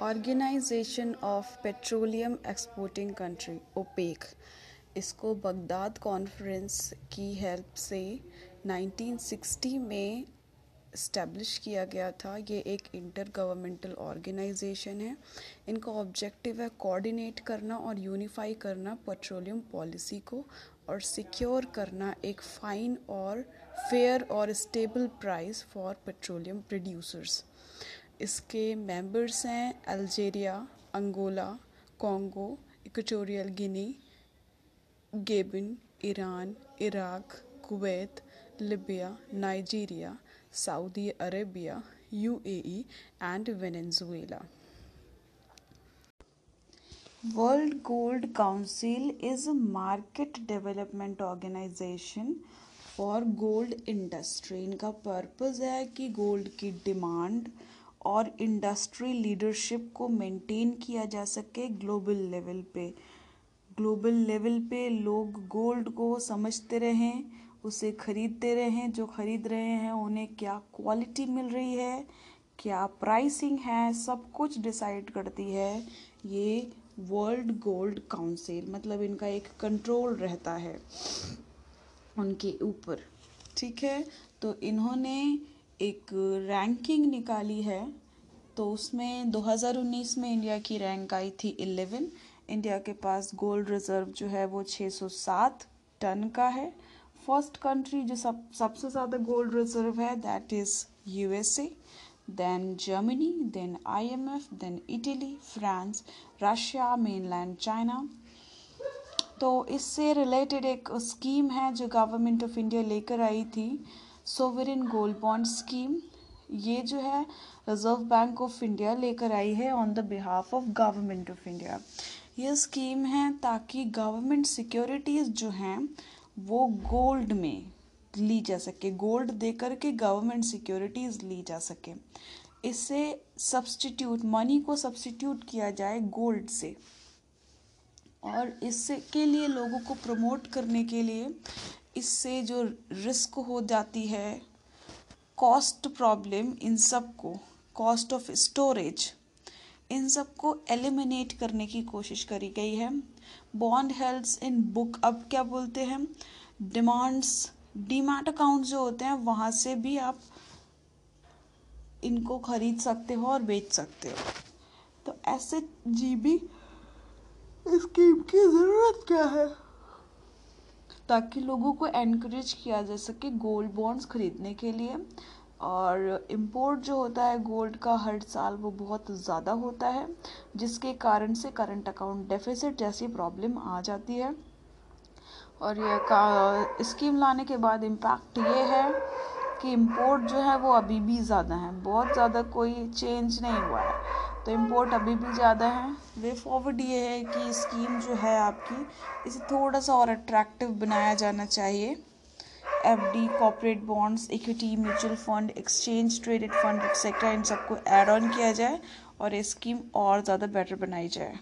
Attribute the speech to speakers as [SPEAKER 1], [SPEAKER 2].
[SPEAKER 1] Organization of petroleum exporting country, OPEC. इसको Baghdad conference की help से 1960 में इस्टेब्लिश किया गया था। ये एक इंटर गवर्नमेंटल ऑर्गेनाइजेशन है। इनका ऑब्जेक्टिव है कोऑर्डिनेट करना और यूनिफाई करना पेट्रोलियम पॉलिसी को और सिक्योर करना एक फाइन और फेयर और stable price for petroleum producers. इसके मेंबर्स हैं Algeria Angola Congo Equatorial Guinea Gabon Iran Iraq Kuwait Libya Nigeria Arabia, UAE, and Venezuela. World Gold Council is a market development organization for gold industry इनका purpose है कि gold की demand और industry leadership को maintain किया जा सके global level पे। ग्लोबल लेवल पे लोग गोल्ड को समझते रहें, उसे खरीदते रहें, जो खरीद रहे हैं, उन्हें क्या क्वालिटी मिल रही है, क्या प्राइसिंग है, सब कुछ डिसाइड करती है। ये वर्ल्ड गोल्ड काउंसिल मतलब इनका एक कंट्रोल रहता है उनके ऊपर। ठीक है? तो इन्होंने एक रैंकिंग निकाली है तो उसमें 2019 में इंडिया की रैंक आई थी 11 इंडिया के पास गोल्ड रिज़र्व जो है वो 607 टन का है। फ़र्स्ट कंट्री जो सब, सबसे ज़्यादा गोल्ड रिज़र्व है that is USA then Germany then IMF then Italy France Russia mainland China तो इससे रिलेटेड एक स्कीम है जो गवर्नमेंट ऑफ़ इंडिया लेकर आई थी। सोवरिन गोल्ड बॉन्ड स्कीम ये जो है रिज़र्व बैंक ऑफ़ इंडिया लेकर आई है on the behalf of government of India ये स्कीम है ताकि गवर्नमेंट सिक्योरिटीज़ जो हैं, वो गोल्ड में ली जा सके। गोल्ड दे करके गवर्नमेंट सिक्योरिटीज़ ली जा सके। इससे सब्सटीट्यूट मनी को सब्सटीट्यूट किया जाए गोल्ड से। और इससे के लिए लोगों को प्रमोट करने के लिए इससे जो रिस्क हो जाती है, कॉस्ट प्रॉब्लम इन सबको कॉस्ट ऑफ़ स्टोरेज, इन सबको एलिमिनेट करने की कोशिश करी गई है। बॉन्ड हेल्थ इन बुक, अब क्या बोलते हैं? डिमांड्स डीमैट अकाउंट जो होते हैं, वहाँ से भी आप इनको खरीद सकते हो और बेच सकते हो। तो ऐसे जी बी स्कीम की ज़रूरत क्या है? ताकि लोगों को एनकरेज किया जा सके गोल्ड बॉन्ड्स खरीदने के लिए। और इम्पोर्ट जो होता है गोल्ड का हर साल वो बहुत ज़्यादा होता है, जिसके कारण से करंट अकाउंट डेफिसिट जैसी प्रॉब्लम आ जाती है। और ये का स्कीम लाने के बाद इम्पैक्ट ये है कि इम्पोर्ट जो है वो अभी भी ज़्यादा है। बहुत ज़्यादा कोई चेंज नहीं हुआ है। तो इम्पोर्ट अभी भी ज़्यादा है। वे फॉरवर्ड ये है कि स्कीम जो है आपकी, इसे थोड़ा सा और अट्रैक्टिव बनाया जाना चाहिए। F D corporate bonds equity mutual fund exchange traded fund etcetera इन सबको एड ऑन किया जाए और ये स्कीम और ज़्यादा बेटर बनाई जाए।